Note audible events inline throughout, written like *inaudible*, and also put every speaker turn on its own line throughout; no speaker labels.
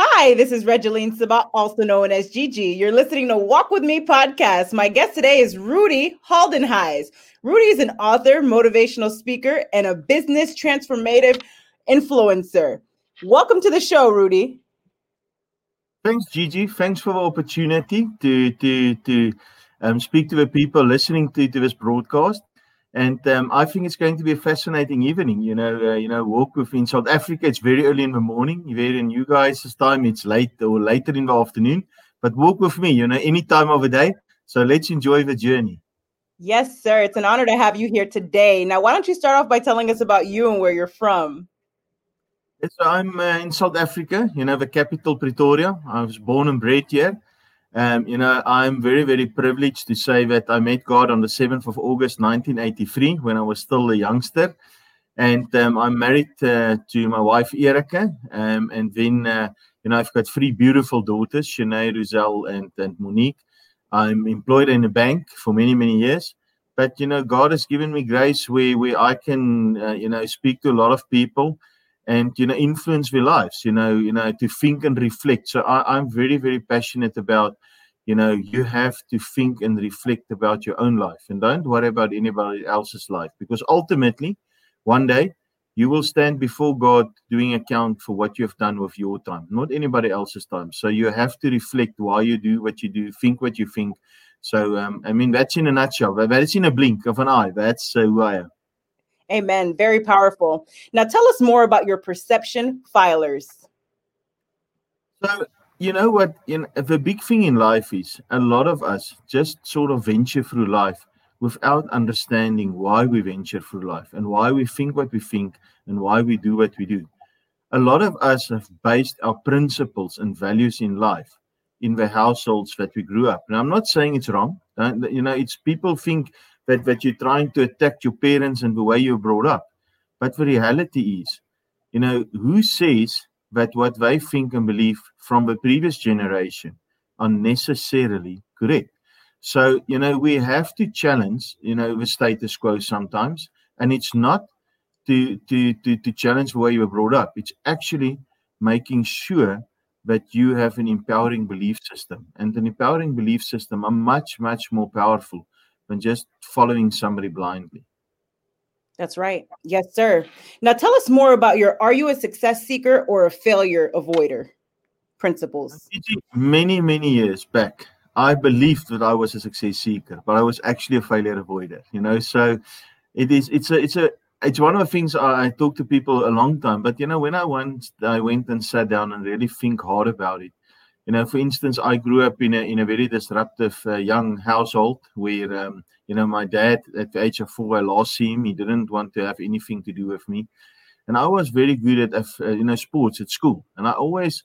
Hi, this is Regeline Sabat, also known as Gigi. You're listening to Walk With Me podcast. My guest today is Rudy Geldenhuys. Rudy is an author, motivational speaker, and a business transformative influencer. Welcome to the show, Rudy.
Thanks, Gigi. Thanks for the opportunity to to to um, speak to the people listening to, to this broadcast. And um, I think it's going to be a fascinating evening. You know, uh, you know, walk with me in South Africa. It's very early in the morning. Here in you guys' time, it's late or later in the afternoon. But walk with me. You know, any time of the day. So let's enjoy the journey.
Yes, sir. It's an honor to have you here today. Now, why don't you start off by telling us about you and where you're from?
So I'm uh, in South Africa. You know, the capital Pretoria. I was born and bred here. Um, you know, I'm very, very privileged to say that I met God on the 7th of August 1983 when I was still a youngster. And um, I'm married uh, to my wife, Erika. Um, and then, uh, you know, I've got three beautiful daughters, Shanae, Roselle, and, and Monique. I'm employed in a bank for many, many years. But, you know, God has given me grace where, where I can, uh, you know, speak to a lot of people and you know influence their lives you know you know to think and reflect. So I, i'm very very passionate about you know you have to think and reflect about your own life and don't worry about anybody else's life because ultimately one day you will stand before god doing account for what you have done with your time not anybody else's time. So you have to reflect why you do what you do think what you think. So um, i mean that's in a nutshell. That's in a blink of an eye. That's uh, who i am
Amen. Very powerful. Now tell us more about your perception filers.
So, you know what? The big thing in life is a lot of us just sort of venture through life without understanding why we venture through life and why we think what we think and why we do what we do. A lot of us have based our principles and values in life in the households that we grew up. Now, I'm not saying it's wrong. You know, it's people think that, that you're trying to attack your parents and the way you're brought up. But the reality is, you know, who says that what they think and believe from the previous generation are necessarily correct? So, you know, we have to challenge, you know, the status quo sometimes. And it's not to, to, to, to challenge the way you were brought up. It's actually making sure that you have an empowering belief system. And an empowering belief system are much, much more powerful than just following somebody blindly.
That's right. Yes, sir. Now tell us more about your are you a success seeker or a failure avoider principles?
Many, many years back, I believed that I was a success seeker, but I was actually a failure avoider, you know. So it is it's a it's a it's one of the things I, I talk to people a long time, but you know, when I went I went and sat down and really think hard about it, you know, for instance, I grew up in a in a very disruptive uh, young household where, um, you know, my dad at the age of four, I lost him. He didn't want to have anything to do with me, and I was very good at uh, you know sports at school, and I always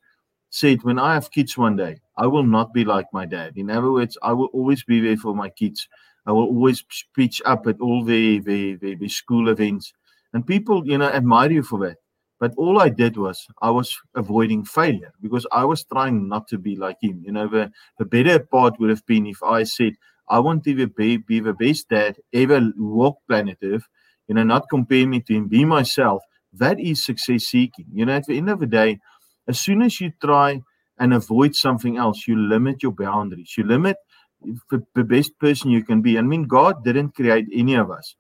said when I have kids one day, I will not be like my dad. In other words, I will always be there for my kids. I will always speech up at all the the, the, the school events, and people, you know, admire you for that. But all I did was I was avoiding failure because I was trying not to be like him. You know, the, the better part would have been if I said, I want to be, be the best dad ever walk planet Earth, you know, not compare me to him, be myself. That is success seeking. You know, at the end of the day, as soon as you try and avoid something else, you limit your boundaries. You limit the, the best person you can be. I mean, God didn't create any of us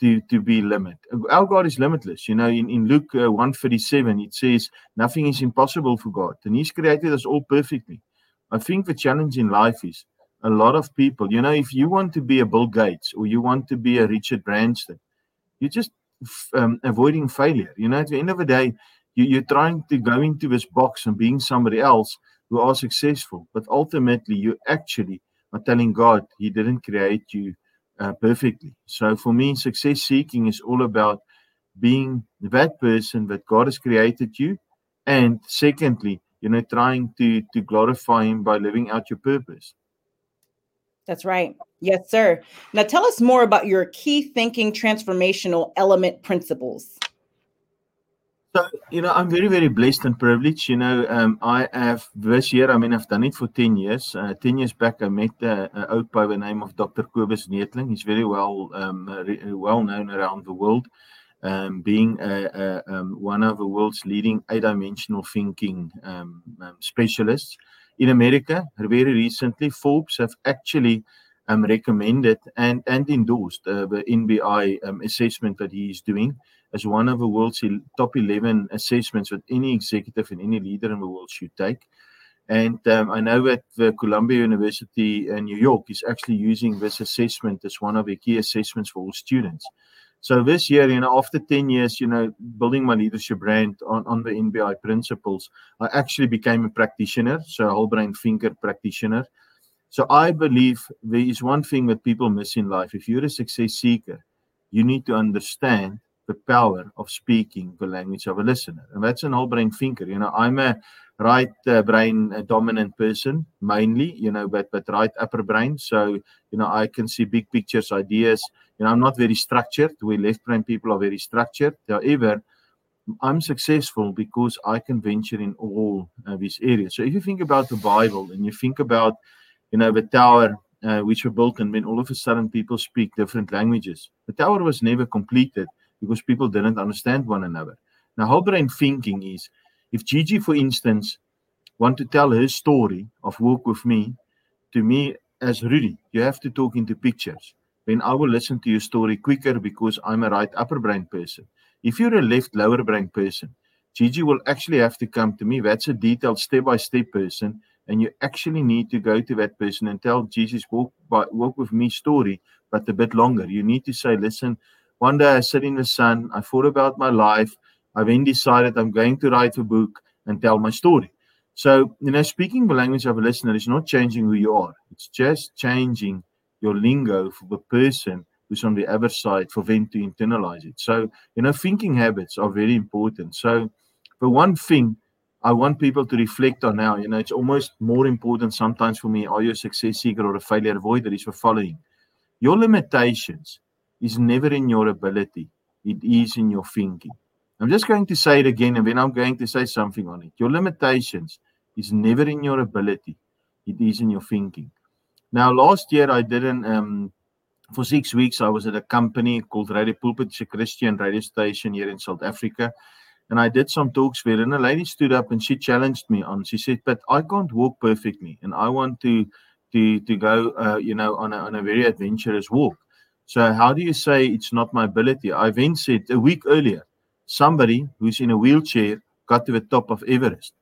to, to be limit. Our God is limitless. You know, in, in Luke uh, 137, it says, Nothing is impossible for God. And He's created us all perfectly. I think the challenge in life is a lot of people, you know, if you want to be a Bill Gates or you want to be a Richard Branson, you're just um, avoiding failure. You know, at the end of the day, you, you're trying to go into this box and being somebody else who are successful. But ultimately, you actually are telling God He didn't create you uh, perfectly. So for me, success seeking is all about being that person that God has created you, and secondly, you know, trying to to glorify Him by living out your purpose.
That's right. Yes, sir. Now tell us more about your key thinking transformational element principles.
So, you know, I'm very, very blessed and privileged. You know, um, I have this year, I mean, I've done it for 10 years. Uh, 10 years back, I met uh, by the name of Dr. Kobus Neethling. He's very well um, re- well known around the world. um, being a, a, um, one of the world's leading eight-dimensional thinking um, um, specialists in America. Very recently, Forbes have actually recommended and and endorsed uh, the NBI assessment that he is doing as one of the world's top 11 assessments that any executive and any leader in the world should take. And um, I know that the Columbia University in New York is actually using this assessment as one of the key assessments for all students. So this year, you know, after 10 years, you know, building my leadership brand on, on the NBI principles, I actually became a practitioner, so a whole brain thinker practitioner. So I believe there is one thing that people miss in life. If you're a success seeker, you need to understand the power of speaking the language of a listener. And that's an whole brain thinker. You know, I'm a right uh, brain uh, dominant person mainly, you know, but but right upper brain. So, you know, I can see big pictures, ideas. You know, I'm not very structured. We left brain people are very structured. However, I'm successful because I can venture in all uh, these areas. So if you think about the Bible and you think about, you know, the tower uh, which were built and when all of a sudden people speak different languages, the tower was never completed because people didn't understand one another. Now, whole brain thinking is if Gigi, for instance, want to tell her story of work with me to me as Rudy, you have to talk into pictures. Then I will listen to your story quicker because I'm a right upper brain person. If you're a left lower brain person, Gigi will actually have to come to me. That's a detailed step by step person. And you actually need to go to that person and tell Jesus, walk, by, walk with me story, but a bit longer. You need to say, listen, one day I sat in the sun, I thought about my life. I then decided I'm going to write a book and tell my story. So, you know, speaking the language of a listener is not changing who you are, it's just changing your lingo for the person who's on the other side for them to internalize it. So, you know, thinking habits are very important. So, the one thing I want people to reflect on now, you know, it's almost more important sometimes for me are you a success seeker or a failure avoider is the following. Your limitations is never in your ability, it is in your thinking. I'm just going to say it again and then I'm going to say something on it. Your limitations is never in your ability, it is in your thinking. Now, last year I didn't, um, for six weeks, I was at a company called Radio Pulpit, it's a Christian radio station here in South Africa. And I did some talks there, and a lady stood up and she challenged me on. She said, "But I can't walk perfectly, and I want to to to go, uh, you know, on a on a very adventurous walk." So how do you say it's not my ability? I then said a week earlier, somebody who's in a wheelchair got to the top of Everest.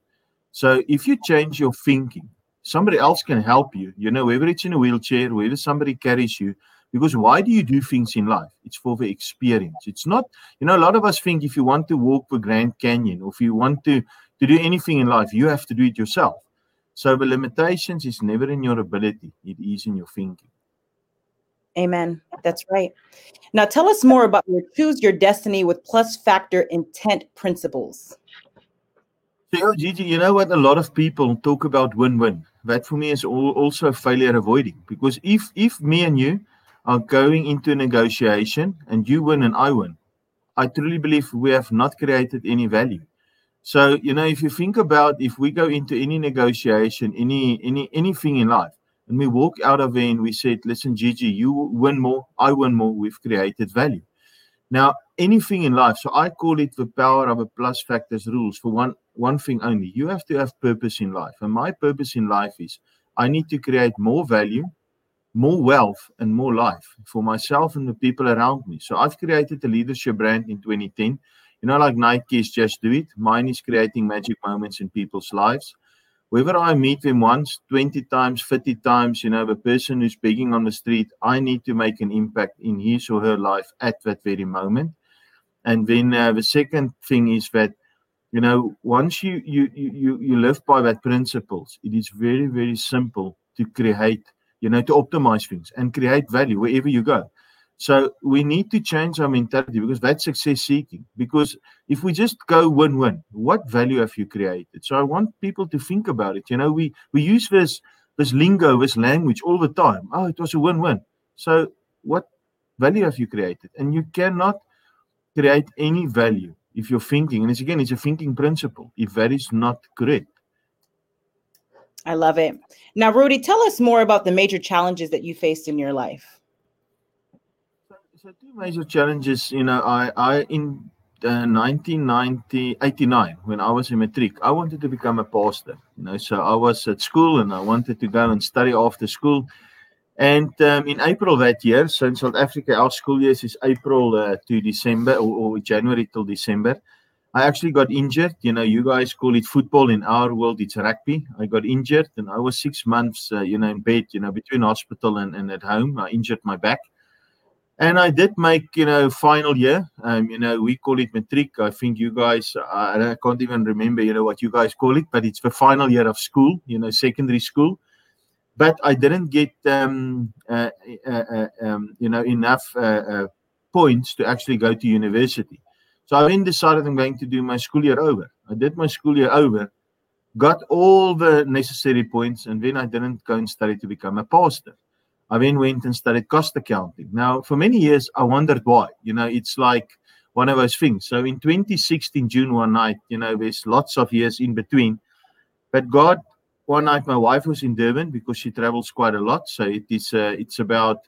So if you change your thinking, somebody else can help you. You know, whether it's in a wheelchair, whether somebody carries you. Because why do you do things in life? It's for the experience. It's not, you know, a lot of us think if you want to walk the Grand Canyon or if you want to, to do anything in life, you have to do it yourself. So the limitations is never in your ability, it is in your thinking.
Amen. That's right. Now tell us more about your choose your destiny with plus factor intent principles.
So, Gigi, you know what? A lot of people talk about win-win. That for me is also failure avoiding. Because if if me and you are going into a negotiation and you win and I win, I truly believe we have not created any value. So, you know, if you think about if we go into any negotiation, any any anything in life, and we walk out of there and we said, listen, Gigi, you win more, I win more, we've created value. Now, anything in life, so I call it the power of a plus factors rules for one one thing only. You have to have purpose in life. And my purpose in life is I need to create more value, more wealth, and more life for myself and the people around me. So I've created a leadership brand in 2010. You know, like Nike is just do it. Mine is creating magic moments in people's lives whether I meet them once, 20 times, 50 times, you know, the person who's begging on the street, I need to make an impact in his or her life at that very moment. And then uh, the second thing is that, you know, once you, you, you, you live by that principles, it is very, very simple to create, you know, to optimize things and create value wherever you go. So we need to change our mentality because that's success seeking. Because if we just go win win, what value have you created? So I want people to think about it. You know, we we use this this lingo, this language all the time. Oh, it was a win win. So what value have you created? And you cannot create any value if you're thinking, and it's again, it's a thinking principle. If that is not correct.
I love it. Now, Rudy, tell us more about the major challenges that you faced in your life
so two major challenges. You know, I, I in uh, 1990, 89, when I was in matric, I wanted to become a pastor. You know, so I was at school and I wanted to go and study after school. And um, in April that year, so in South Africa, our school year is April uh, to December or, or January till December. I actually got injured. You know, you guys call it football. In our world, it's rugby. I got injured and I was six months, uh, you know, in bed, you know, between hospital and, and at home. I injured my back. And I did make, you know, final year. Um, you know, we call it matric. I think you guys, I, I can't even remember, you know, what you guys call it, but it's the final year of school, you know, secondary school. But I didn't get, um, uh, uh, uh, um, you know, enough uh, uh, points to actually go to university. So I then decided I'm going to do my school year over. I did my school year over, got all the necessary points, and then I didn't go and study to become a pastor. I then went and studied cost accounting. Now, for many years, I wondered why. You know, it's like one of those things. So in 2016, June one night, you know, there's lots of years in between. But God, one night, my wife was in Durban because she travels quite a lot. So it is, uh, it's about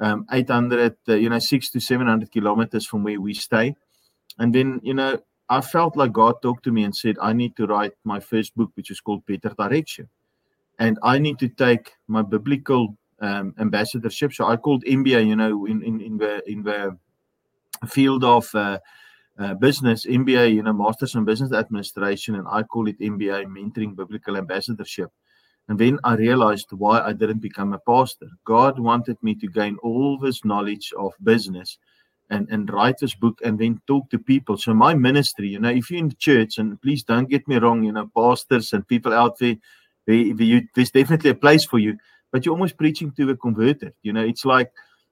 um, 800, uh, you know, six to 700 kilometers from where we stay. And then, you know, I felt like God talked to me and said, I need to write my first book, which is called Better Direction. And I need to take my biblical um, ambassadorship. So I called MBA, you know, in, in, in the in the field of uh, uh, business, MBA, you know, Masters in Business Administration, and I call it MBA, Mentoring Biblical Ambassadorship. And then I realized why I didn't become a pastor. God wanted me to gain all this knowledge of business and, and write this book and then talk to people. So my ministry, you know, if you're in the church, and please don't get me wrong, you know, pastors and people out there, there's definitely a place for you, but you're almost preaching to a converted. You know, it's like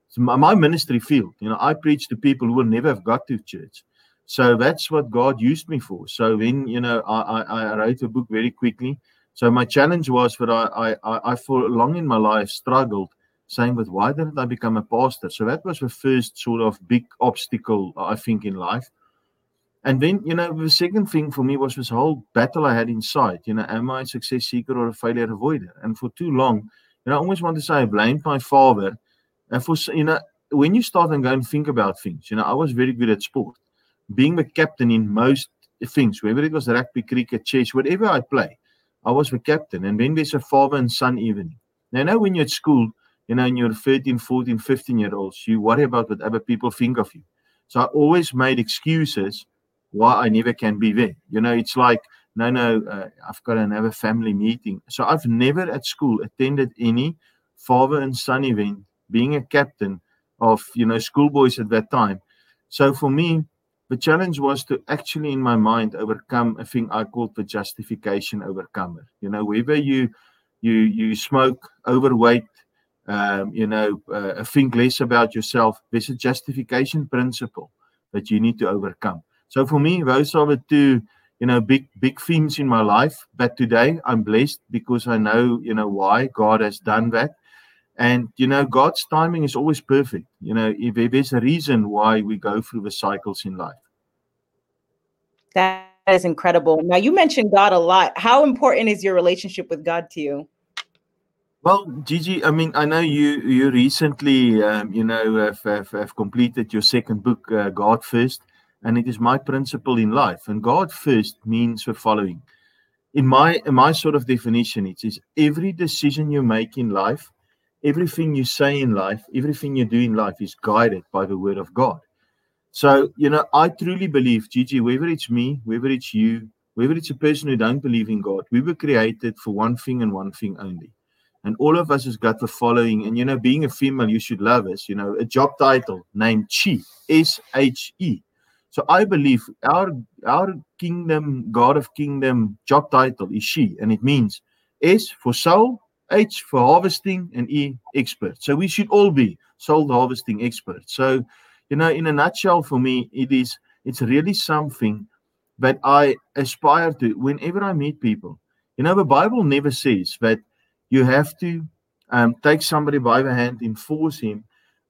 it's my, my ministry field. You know, I preach to people who will never have got to church. So that's what God used me for. So then, you know, I, I, I wrote a book very quickly. So my challenge was that I, I, I for long in my life struggled same with why didn't I become a pastor? So that was the first sort of big obstacle, I think, in life. And then, you know, the second thing for me was this whole battle I had inside. You know, am I a success seeker or a failure avoider? And for too long, know, I always want to say I blamed my father. And for, you know, when you start and go and think about things, you know, I was very good at sport. Being the captain in most things, whether it was rugby, cricket, chess, whatever I play, I was the captain. And then there's a father and son evening. Now, I know when you're at school, you know, and you're 13, 14, 15 year olds, you worry about what other people think of you. So I always made excuses why I never can be there. You know, it's like, no, no, uh, I've got another family meeting. So I've never at school attended any father and son event, being a captain of, you know, schoolboys at that time. So for me, the challenge was to actually, in my mind, overcome a thing I called the justification overcomer. You know, whether you you you smoke, overweight, um, you know, uh, think less about yourself. There's a justification principle that you need to overcome. So for me, those are the two, you know, big big themes in my life. But today, I'm blessed because I know, you know, why God has done that. And you know, God's timing is always perfect. You know, if there's a reason why we go through the cycles in life.
That is incredible. Now, you mentioned God a lot. How important is your relationship with God to you?
Well, Gigi, I mean, I know you you recently, um, you know, have, have, have, completed your second book, uh, God First, and it is my principle in life. And God First means the following. In my in my sort of definition, it is every decision you make in life, everything you say in life, everything you do in life is guided by the Word of God. So, you know, I truly believe, Gigi, whether it's me, whether it's you, whether it's a person who don't believe in God, we were created for one thing and one thing only and all of us has got the following. And you know, being a female, you should love us. You know, a job title named She, S H E. So I believe our our kingdom, God of kingdom job title is she, and it means S for soul, H for harvesting, and E expert. So we should all be soul harvesting experts. So, you know, in a nutshell, for me, it is it's really something that I aspire to whenever I meet people. You know, the Bible never says that you have to um, take somebody by the hand and force him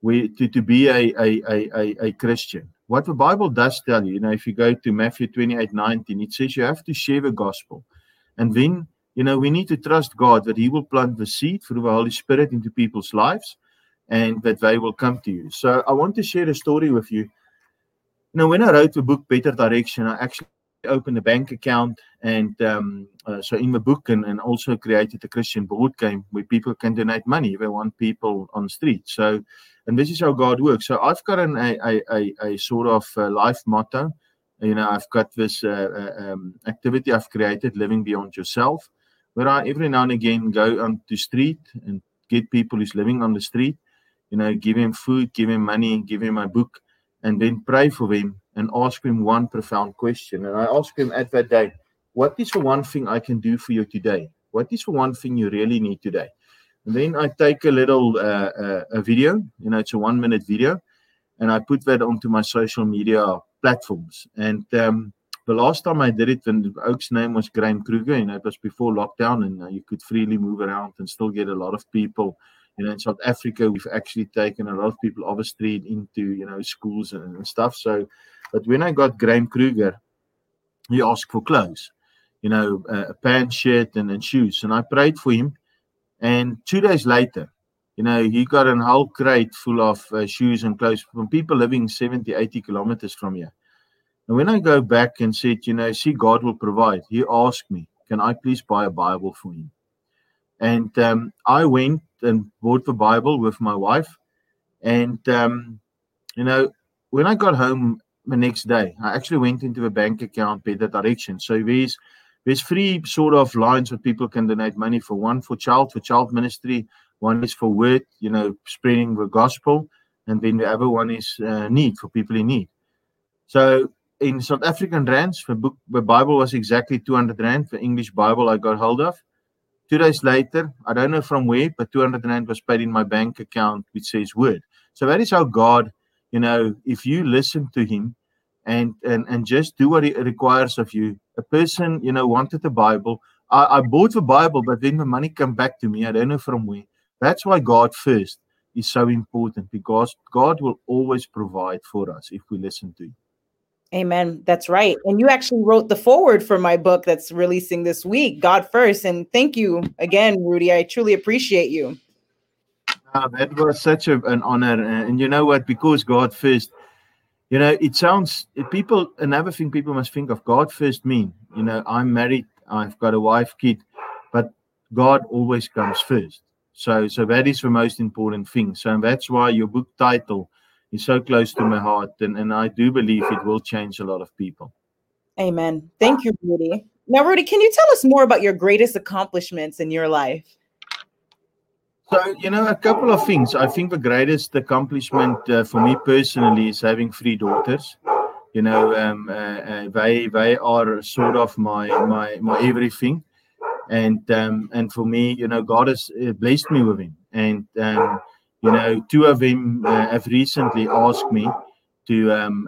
to, to be a, a, a, a, Christian. What the Bible does tell you, you know, if you go to Matthew 28 19, it says you have to share the gospel. And then, you know, we need to trust God that He will plant the seed through the Holy Spirit into people's lives. and that they will come to you. So I want to share a story with you. You know, when I wrote the book Better Direction, I actually opened a bank account and um, uh, so in the book and, and also created a Christian board game where people can donate money if they want people on the street. So, and this is how God works. So I've got an, a, a, a, a sort of uh, life motto. You know, I've got this uh, uh, um, activity I've created, living beyond yourself, where I every now and again go on the street and get people who's living on the street, you know, give him food, give him money, give him a book, and then pray for him and ask him one profound question. And I ask him at that day, what is the one thing I can do for you today? What is the one thing you really need today? And then I take a little uh, uh, a video, you know, it's a one minute video, and I put that onto my social media platforms. And um, the last time I did it, and Oak's name was Graham Kruger, you know, it was before lockdown, and uh, you could freely move around and still get a lot of people. You know, in South Africa, we've actually taken a lot of people off the street into, you know, schools and, and stuff. So, but when I got Graham Kruger, he asked for clothes you know, a pants, shirt, and, and shoes. And I prayed for him. And two days later, you know, he got a whole crate full of uh, shoes and clothes from people living 70, 80 kilometers from here. And when I go back and said, you know, see, God will provide, he asked me, can I please buy a Bible for him? And um, I went and bought the Bible with my wife. And, um, you know, when I got home the next day, I actually went into the bank account, better direction. So there's there's three sort of lines where people can donate money for one for child for child ministry. One is for word you know spreading the gospel. And then the other one is uh, need for people in need. So in south african rands the book the bible was exactly 200 rand the english bible i got hold of. Two days later i don't know from where but 200 rand was paid in my bank account which says word. So that is how god you know if you listen to him and and and just do what it requires of you a person, you know, wanted the Bible. I, I bought the Bible, but then the money come back to me. I don't know from where. That's why God first is so important because God will always provide for us if we listen to Him.
Amen. That's right. And you actually wrote the forward for my book that's releasing this week, God First. And thank you again, Rudy. I truly appreciate you.
Uh, that was such a, an honor. And you know what? Because God First you know it sounds people another thing people must think of god first mean you know i'm married i've got a wife kid but god always comes first. So so that is the most important thing. So and that's why your book title is so close to my heart and, and i do believe it will change a lot of people.
Amen. Thank you rudy. Now rudy can you tell us more about your greatest accomplishments in your life
so, you know, a couple of things. I think the greatest accomplishment uh, for me personally is having three daughters. You know, um, uh, uh, they they are sort of my my my everything, and um, and for me, you know, God has uh, blessed me with him, and um, you know, two of them uh, have recently asked me to um,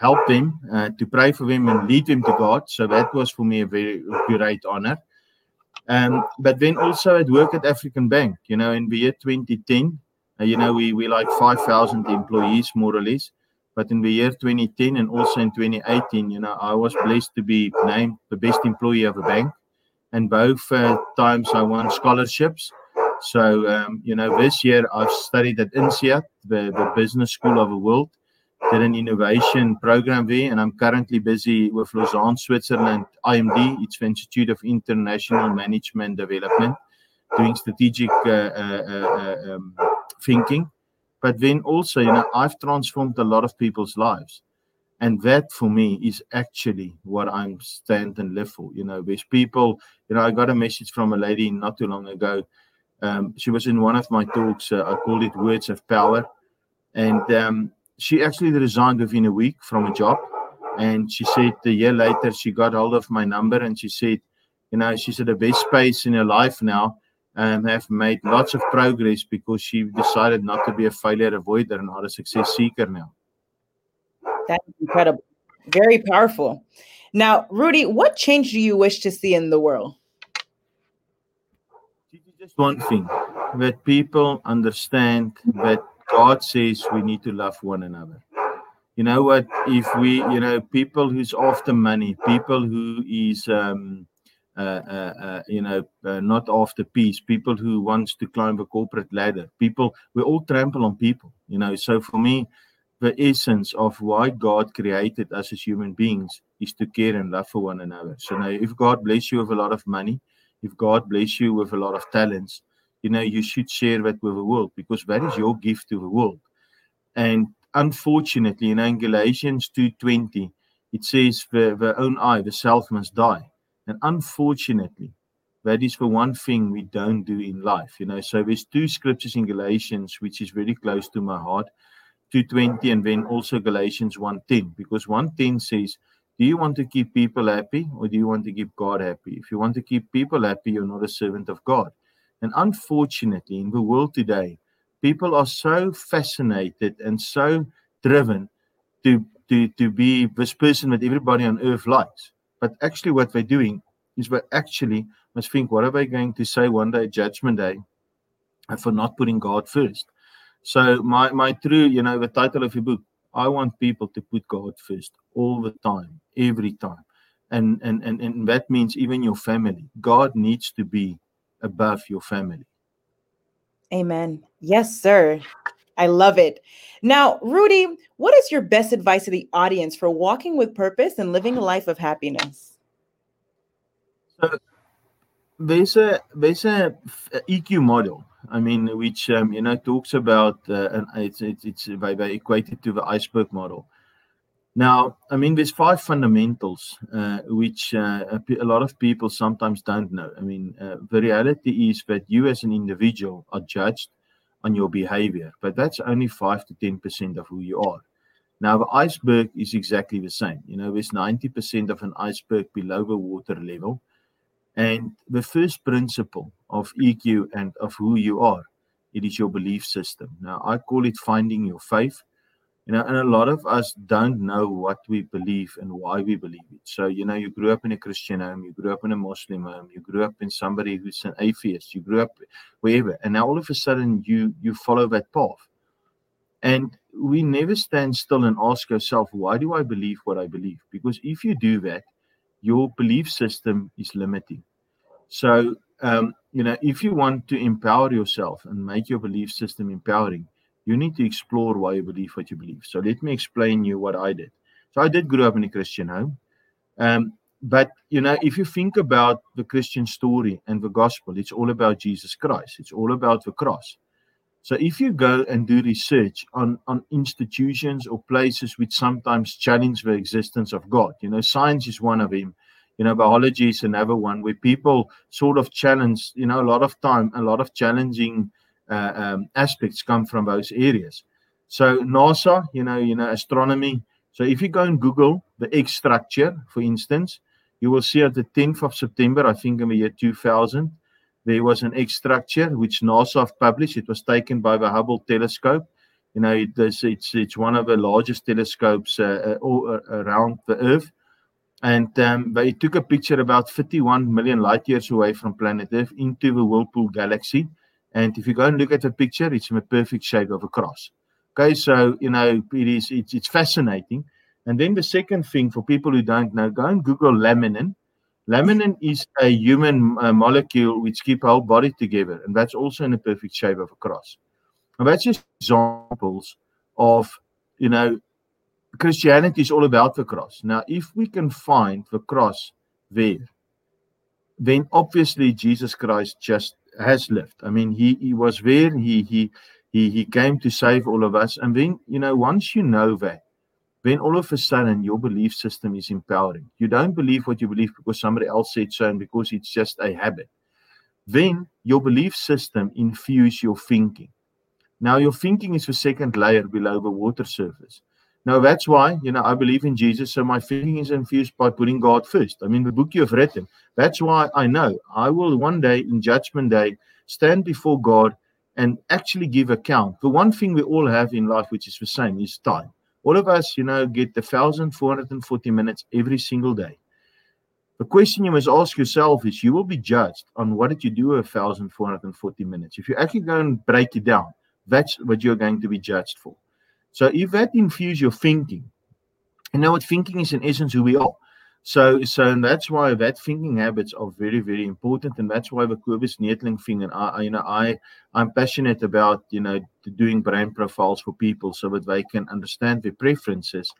help them, to pray for them, and lead them to God. So that was for me a very great honor. Um, but then also at work at African Bank, you know, in the year 2010, uh, you know, we we like 5,000 employees more or less. But in the year 2010 and also in 2018, you know, I was blessed to be named the best employee of a bank. And both uh, times I won scholarships. So, um, you know, this year I've studied at INSEAD, the, the business school of the world did an innovation program there, and I'm currently busy with Lausanne, Switzerland, IMD, it's the Institute of International Management Development, doing strategic uh, uh, uh, um, thinking. But then also, you know, I've transformed a lot of people's lives. And that for me is actually what I'm stand and live for. You know, there's people, you know, I got a message from a lady not too long ago. Um, she was in one of my talks. Uh, I called it Words of Power. And um, she actually resigned within a week from a job. And she said a year later, she got hold of my number and she said, you know, she's at the best space in her life now and have made lots of progress because she decided not to be a failure avoider and not a success seeker now.
That's incredible. Very powerful. Now, Rudy, what change do you wish to see in the world?
Just one thing that people understand that God says we need to love one another. You know what? If we, you know, people who's after money, people who is um, uh, uh, uh, you know, uh, not after peace, people who wants to climb a corporate ladder, people, we all trample on people, you know. So for me, the essence of why God created us as human beings is to care and love for one another. So now, if God bless you with a lot of money, if God bless you with a lot of talents, you know, you should share that with the world because that is your gift to the world. And unfortunately, in Galatians 2.20, it says the, the own eye, the self must die. And unfortunately, that is the one thing we don't do in life. You know, so there's two scriptures in Galatians which is very close to my heart, 220 and then also Galatians 110, because 110 says, Do you want to keep people happy or do you want to keep God happy? If you want to keep people happy, you're not a servant of God. And unfortunately, in the world today, people are so fascinated and so driven to to to be this person that everybody on earth likes but actually, what we're doing is we actually must think, what are they going to say one day, Judgment Day, for not putting God first? So, my, my true, you know, the title of your book, I want people to put God first all the time, every time. And, and, and, and that means even your family. God needs to be above your family.
Amen. Yes, sir. I love it. Now, Rudy, what is your best advice to the audience for walking with purpose and living a life of happiness?
So there's a there's a, EQ model. I mean, which um, you know talks about uh, and it's it's, it's by, by equated to the iceberg model. Now, I mean, there's five fundamentals uh, which uh, a, lot of people sometimes don't know. I mean, uh, the reality is that you as an individual are judged on your behavior, but that's only 5 to 10% of who you are. Now, the iceberg is exactly the same. You know, there's 90% of an iceberg below the water level. And the first principle of EQ and of who you are, it is your belief system. Now, I call it finding your faith you know and a lot of us don't know what we believe and why we believe it. So you know you grew up in a christian home you grew up in a muslim home you grew up in somebody who's an atheist you grew up wherever and now all of a sudden you you follow that path. And we never stand still and ask ourselves why do i believe what i believe? Because if you do that your belief system is limiting. So um, you know if you want to empower yourself and make your belief system empowering you need to explore why you believe what you believe. So let me explain you what I did. So I did grow up in a Christian home. Um, but you know, if you think about the Christian story and the gospel, it's all about Jesus Christ. It's all about the cross. So if you go and do research on, on institutions or places which sometimes challenge the existence of God, you know, science is one of them. You know, biology is another one where people sort of challenge, you know, a lot of time, a lot of challenging um, aspects come from those areas. So NASA, you know, you know, astronomy. So if you go and Google the egg structure, for instance, you will see at the 10th of September, I think in the year 2000, there was an egg structure which NASA have published. It was taken by the Hubble telescope. You know, it is, it's it's one of the largest telescopes uh, uh uh, around the Earth, and um, they took a picture about 51 million light years away from planet Earth into the Whirlpool galaxy and if you go and look at the picture, it's in a perfect shape of a cross. Okay, so you know it is it's, it's fascinating. And then the second thing for people who don't know, go and Google laminin. Laminin is a human uh, molecule which keep our body together, and that's also in a perfect shape of a cross. And that's just examples of you know Christianity is all about the cross. Now, if we can find the cross there, then obviously Jesus Christ just has lived. I mean, he he was there. He he he he came to save all of us. And then you know, once you know that, then all of a sudden your belief system is empowering. You don't believe what you believe because somebody else said so and because it's just a habit. Then your belief system infuse your thinking. Now your thinking is the second layer below the water surface. Now that's why, you know, I believe in Jesus, so my thinking is infused by putting God first. I mean, the book you have written. That's why I know I will one day in Judgment Day stand before God and actually give account. The one thing we all have in life, which is the same, is time. All of us, you know, get the thousand four hundred and forty minutes every single day. The question you must ask yourself is: You will be judged on what did you do with thousand four hundred and forty minutes. If you actually go and break it down, that's what you're going to be judged for. So if that infuse your thinking, you know what thinking is in essence who we are. So, so that's why that thinking habits are very, very important, and that's why the Kobus Neethling thing. And I, you know, I, I'm passionate about you know doing brain profiles for people so that they can understand their preferences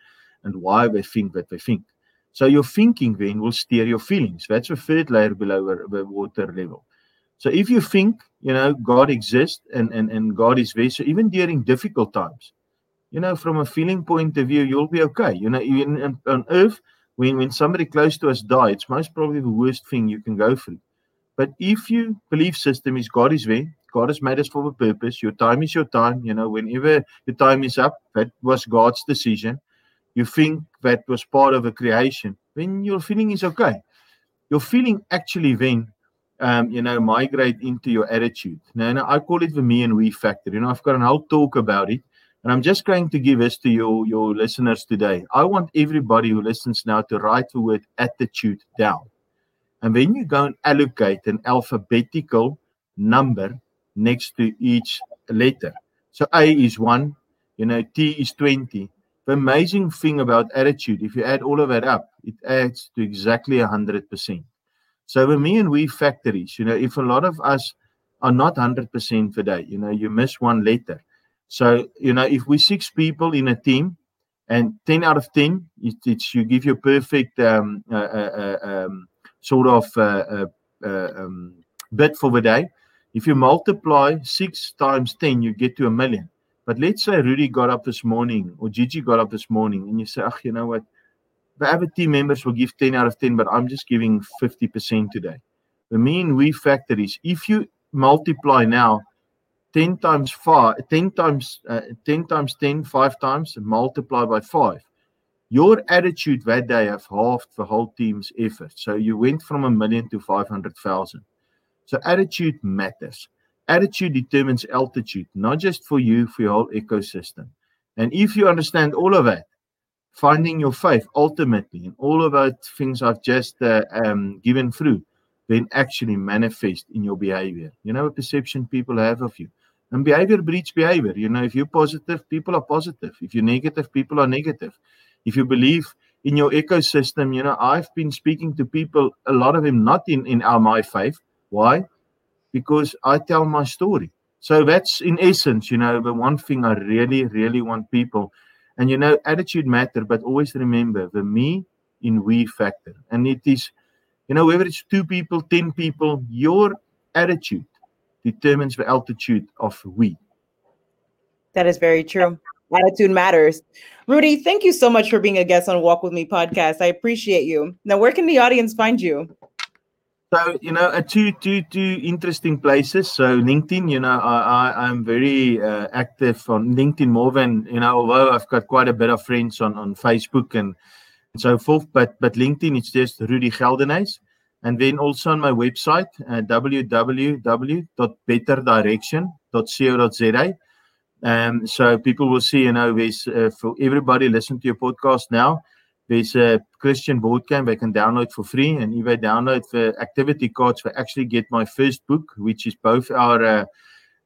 and why they think that they think. So your thinking then will steer your feelings. That's the third layer below the water level. So if you think, you know, God exists and, and, and God is there, so even during difficult times, you know, from a feeling point of view, you'll be okay. You know, on earth, when, when somebody close to us dies, it's most probably the worst thing you can go through. But if your belief system is God is there, God has made us for a purpose, your time is your time, you know, whenever your time is up, that was God's decision. You think that was part of a creation, then your feeling is okay. Your feeling actually then um, you know, migrate into your attitude. Now, now, I call it the me and we factor. You know, I've got an whole talk about it, and I'm just going to give this to your your listeners today. I want everybody who listens now to write the word attitude down, and then you go and allocate an alphabetical number next to each letter. So A is one, you know, T is twenty. The amazing thing about attitude, if you add all of that up, it adds to exactly a hundred percent. So with me and we factories, you know, if a lot of us are not 100% today, you know, you miss one letter. So, you know, if we six people in a team and 10 out of 10, it, it's you give your perfect um, uh, uh, uh, um, sort of uh, uh, uh, um, for the day. If you multiply six times 10, you get to a million. But let's say Rudy got up this morning or Gigi got up this morning and you say, oh, you know what? the other team members will give 10 out of 10, but I'm just giving 50% today. The mean we factor is if you multiply now 10 times 5, 10 times uh, 10 times 10, 5 times, multiply by 5. Your attitude that day have halved the whole team's effort. So you went from a million to 500,000. So attitude matters. Attitude determines altitude, not just for you, for your whole ecosystem. And if you understand all of that, finding your faith ultimately and all of those things I've just uh, um, given through, then actually manifest in your behavior. You know, a perception people have of you. And behavior breeds behavior. You know, if you're positive, people are positive. If you're negative, people are negative. If you believe in your ecosystem, you know, I've been speaking to people, a lot of them not in, in our my faith. Why? Because I tell my story. So that's in essence, you know, the one thing I really, really want people and you know, attitude matter, but always remember the me in we factor. And it is, you know, whether it's two people, 10 people, your attitude determines the altitude of we.
That is very true. Attitude matters. Rudy, thank you so much for being a guest on Walk With Me podcast. I appreciate you. Now, where can the audience find you?
So you know, uh, two two two interesting places. So LinkedIn, you know, I, I am very uh, active on LinkedIn more than you know. Although I've got quite a bit of friends on on Facebook and, and so forth, but but LinkedIn it's just Rudy Geldenhuys, and then also on my website uh, www.betterdirection.co.za. Um, so people will see, you know, there's uh, for everybody listen to your podcast now there's a Christian board game they can download for free. And if they download the activity cards, they actually get my first book, which is both our. Uh,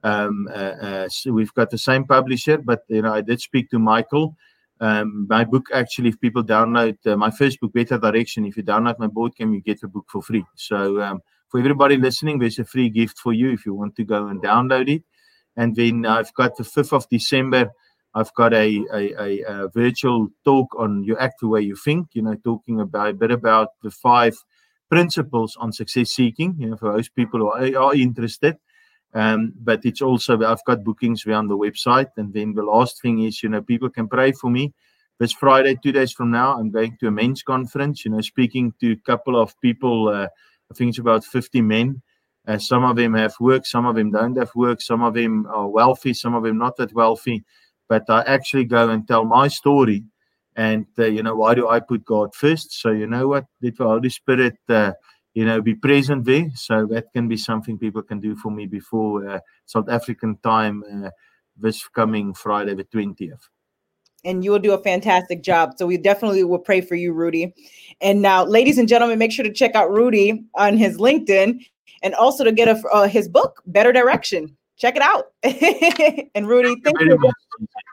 um, uh, uh, so we've got the same publisher, but you know I did speak to Michael. Um, my book actually, if people download uh, my first book, Better Direction, if you download my board game, you get the book for free. So um, for everybody listening, there's a free gift for you if you want to go and download it. And then I've got the 5th of December I've got a, a, a, a, virtual talk on you act the way you think, you know, talking about a bit about the five principles on success seeking, you know, for those people who are, are interested. Um, but it's also, I've got bookings around the website. And then the last thing is, you know, people can pray for me. This Friday, two days from now, I'm going to a men's conference, you know, speaking to a couple of people, uh, I think it's about 50 men. Uh, some of them have work, some of them don't have work, some of them are wealthy, some of them not that wealthy but I actually go and tell my story. And, uh, you know, why do I put God first? So, you know what? Let the Holy Spirit, uh, you know, be present there. So that can be something people can do for me before uh, South African time uh, this coming Friday, the 20th.
And you will do a fantastic job. So we definitely will pray for you, Rudy. And now, ladies and gentlemen, make sure to check out Rudy on his LinkedIn and also to get a, uh, his book, Better Direction check it out. *laughs* and Rudy, thank you.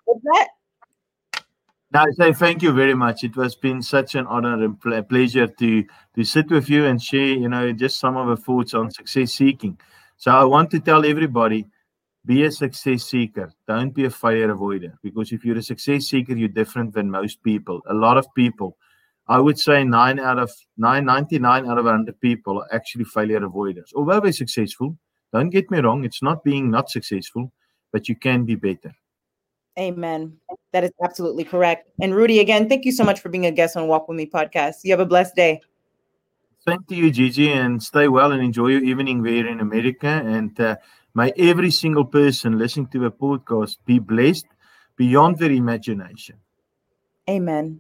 What's that?
No, I say thank you very much. It has been such an honor and pl- pleasure to to sit with you and share, you know, just some of the thoughts on success seeking. So I want to tell everybody, be a success seeker. Don't be a failure avoider. Because if you're a success seeker, you're different than most people. A lot of people, I would say nine out of nine, 99 out of 100 people are actually failure avoiders. Although they're successful, don't get me wrong, it's not being not successful, but you can be better.
Amen. That is absolutely correct. And Rudy, again, thank you so much for being a guest on Walk With Me podcast. You have a blessed day.
Thank you, Gigi, and stay well and enjoy your evening there in America. And uh, may every single person listening to the podcast be blessed beyond their imagination.
Amen.